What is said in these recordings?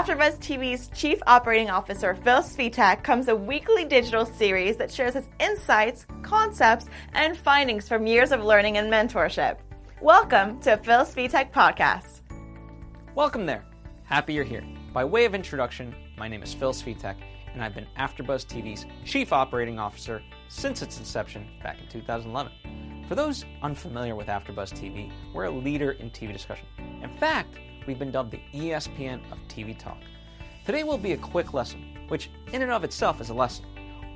AfterBuzz TV's Chief Operating Officer Phil Svitek comes a weekly digital series that shares his insights, concepts, and findings from years of learning and mentorship. Welcome to Phil Svitek Podcast. Welcome there. Happy you're here. By way of introduction, my name is Phil Svitek, and I've been AfterBuzz TV's Chief Operating Officer since its inception back in 2011. For those unfamiliar with AfterBuzz TV, we're a leader in TV discussion. In fact, we've been dubbed the ESPN of TV talk. Today will be a quick lesson, which in and of itself is a lesson.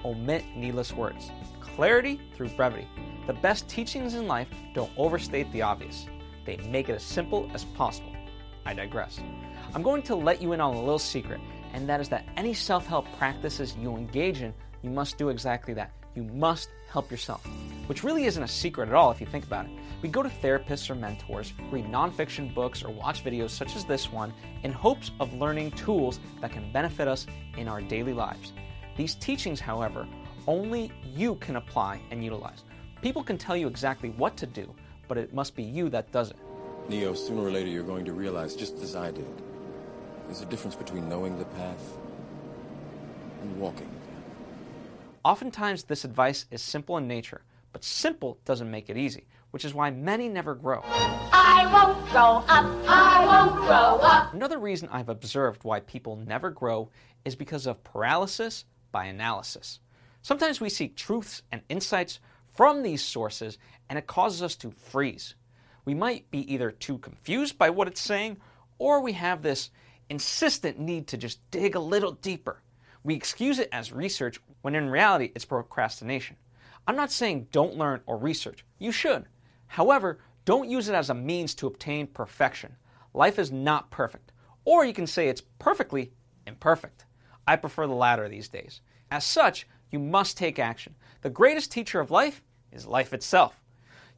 Omit needless words. Clarity through brevity. The best teachings in life don't overstate the obvious. They make it as simple as possible. I digress. I'm going to let you in on a little secret, and that is that any self help practices you engage in, you must do exactly that. You must help yourself, which really isn't a secret at all if you think about it. We go to therapists or mentors, read nonfiction books, or watch videos such as this one in hopes of learning tools that can benefit us in our daily lives. These teachings, however, only you can apply and utilize. People can tell you exactly what to do, but it must be you that does it. Neo, sooner or later you're going to realize, just as I did, there's a difference between knowing the path and walking. Oftentimes, this advice is simple in nature, but simple doesn't make it easy which is why many never grow. I won't grow up, I won't grow up. Another reason I've observed why people never grow is because of paralysis by analysis. Sometimes we seek truths and insights from these sources, and it causes us to freeze. We might be either too confused by what it's saying, or we have this insistent need to just dig a little deeper. We excuse it as research when in reality it's procrastination. I'm not saying don't learn or research. You should. However, don't use it as a means to obtain perfection. Life is not perfect. Or you can say it's perfectly imperfect. I prefer the latter these days. As such, you must take action. The greatest teacher of life is life itself.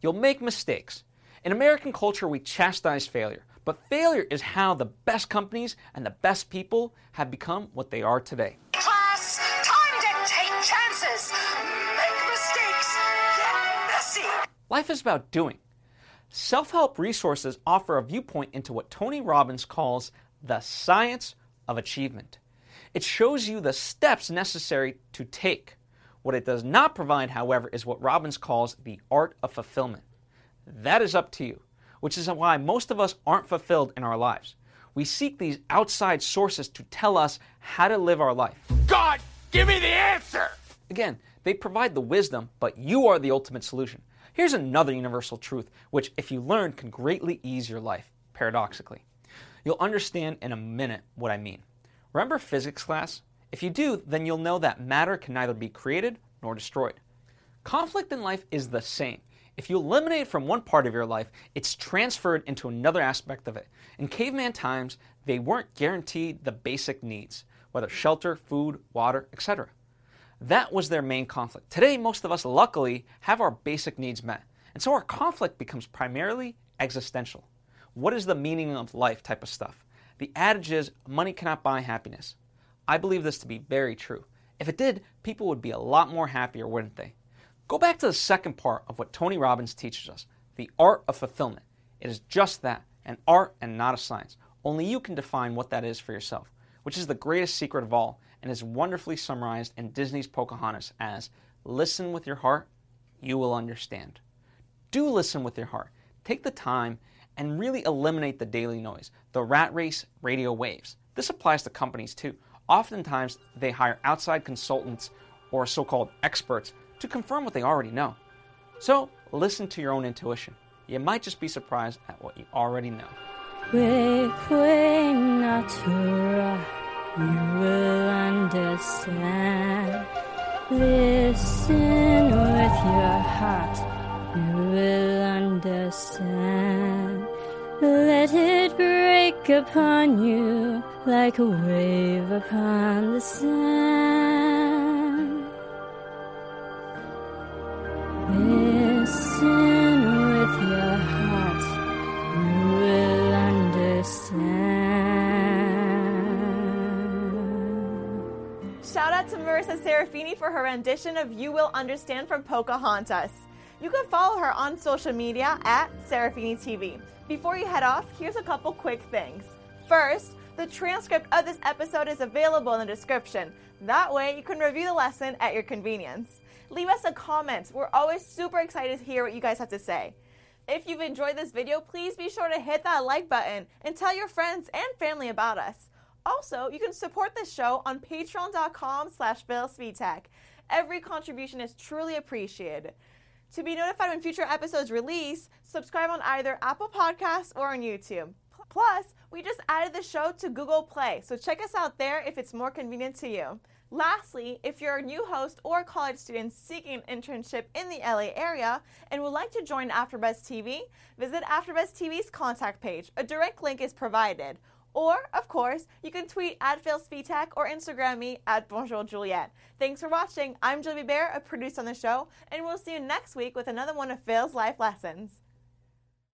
You'll make mistakes. In American culture, we chastise failure, but failure is how the best companies and the best people have become what they are today. Class, time to take chances, make mistakes, get messy. Life is about doing. Self help resources offer a viewpoint into what Tony Robbins calls the science of achievement. It shows you the steps necessary to take. What it does not provide, however, is what Robbins calls the art of fulfillment. That is up to you, which is why most of us aren't fulfilled in our lives. We seek these outside sources to tell us how to live our life. God, give me the answer! Again, they provide the wisdom, but you are the ultimate solution. Here's another universal truth, which, if you learn, can greatly ease your life, paradoxically. You'll understand in a minute what I mean. Remember physics class? If you do, then you'll know that matter can neither be created nor destroyed. Conflict in life is the same. If you eliminate from one part of your life, it's transferred into another aspect of it. In caveman times, they weren't guaranteed the basic needs, whether shelter, food, water, etc. That was their main conflict. Today, most of us, luckily, have our basic needs met. And so our conflict becomes primarily existential. What is the meaning of life type of stuff? The adage is money cannot buy happiness. I believe this to be very true. If it did, people would be a lot more happier, wouldn't they? Go back to the second part of what Tony Robbins teaches us the art of fulfillment. It is just that an art and not a science. Only you can define what that is for yourself, which is the greatest secret of all and is wonderfully summarized in Disney's Pocahontas as Listen with your heart, you will understand. Do listen with your heart. Take the time and really eliminate the daily noise, the rat race radio waves. This applies to companies too. Oftentimes, they hire outside consultants or so called experts to confirm what they already know. So, listen to your own intuition. You might just be surprised at what you already know you will understand. Listen with your heart, you will understand. Let it break upon you like a wave upon the sand. Shout out to Marisa Serafini for her rendition of You Will Understand from Pocahontas. You can follow her on social media at Serafini TV. Before you head off, here's a couple quick things. First, the transcript of this episode is available in the description. That way, you can review the lesson at your convenience. Leave us a comment. We're always super excited to hear what you guys have to say. If you've enjoyed this video, please be sure to hit that like button and tell your friends and family about us. Also, you can support this show on patreon.com slash Every contribution is truly appreciated. To be notified when future episodes release, subscribe on either Apple Podcasts or on YouTube. Plus, we just added the show to Google Play, so check us out there if it's more convenient to you. Lastly, if you're a new host or college student seeking an internship in the LA area and would like to join AfterBuzz TV, visit AfterBuzz TV's contact page. A direct link is provided. Or, of course, you can tweet at PhilSvitek or Instagram me at Bonjour Juliet. Thanks for watching. I'm Julie Bear, a producer on the show, and we'll see you next week with another one of Phil's life lessons.